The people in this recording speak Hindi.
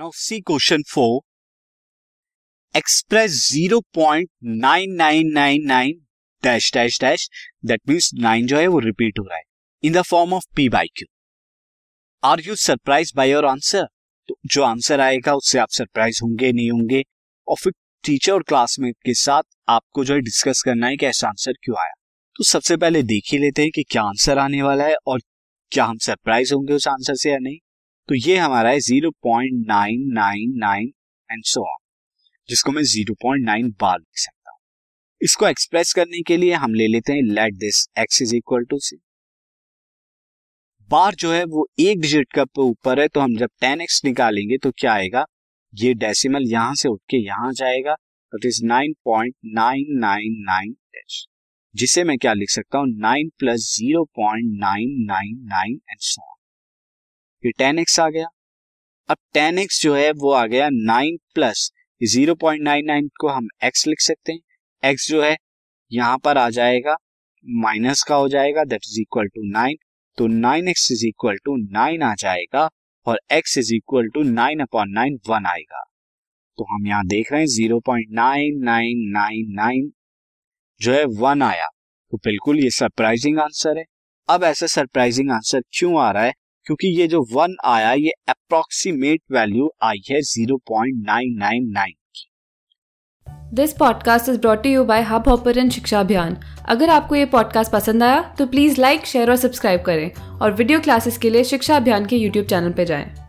Now see question 4. Express 0.9999 dash dash dash. That means 9 जो है वो रिपीट हो रहा है. In the form of P by Q are you surprise by your answer तो जो आंसर आएगा उससे आप सरप्राइज़ होंगे, नहीं होंगे. और फिर टीचर और क्लासमेट के साथ आपको जो है डिस्कस करना है कि ऐसा आंसर क्यों आया. तो सबसे पहले देख ही लेते हैं कि क्या आंसर आने वाला है और क्या हम सरप्राइज़ होंगे उस आंसर से या नहीं. तो ये हमारा है zero point nine nine nine and so on जिसको मैं ज़ीरो पॉइंट नाइन बार लिख सकता हूँ। इसको एक्सप्रेस करने के लिए हम ले लेते हैं let this X is equal to C bar जो है वो एक डिजिट का ऊपर है तो हम जब टेन एक्स निकालेंगे तो क्या आएगा? ये डेसिमल यहाँ से उठ के यहाँ जाएगा तो is nine point nine nine nine जिसे मैं क्या लिख सकता हूँ? Nine plus zero point nine nine nine and so ये टेन एक्स आ गया। अब टेन एक्स जो है, वो आ गया nine plus zero point nine nine को हम एक्स लिख सकते हैं। एक्स जो है, यहाँ पर आ जाएगा माइनस का हो जाएगा that is equal to nine तो nine X is equal to nine आ जाएगा और X is equal to nine upon nine one आएगा। तो हम यहाँ देख रहे हैं zero point nine nine nine nine जो है वन आया। तो बिल्कुल ये सरप्राइजिंग आंसर है। अब ऐसा सरप्राइजिंग आंसर क्यों आ रहा है? क्योंकि ये जो वन आया, ये अप्रोक्सीमेट वैल्यू आई है zero point nine nine nine this podcast is brought you by Hubhopper शिक्षा अभियान अगर आपको ये पॉडकास्ट पसंद आया तो प्लीज़ लाइक शेयर और सब्सक्राइब करें। और वीडियो क्लासेस के लिए शिक्षा अभियान के यूट्यूब चैनल पर जाएँ।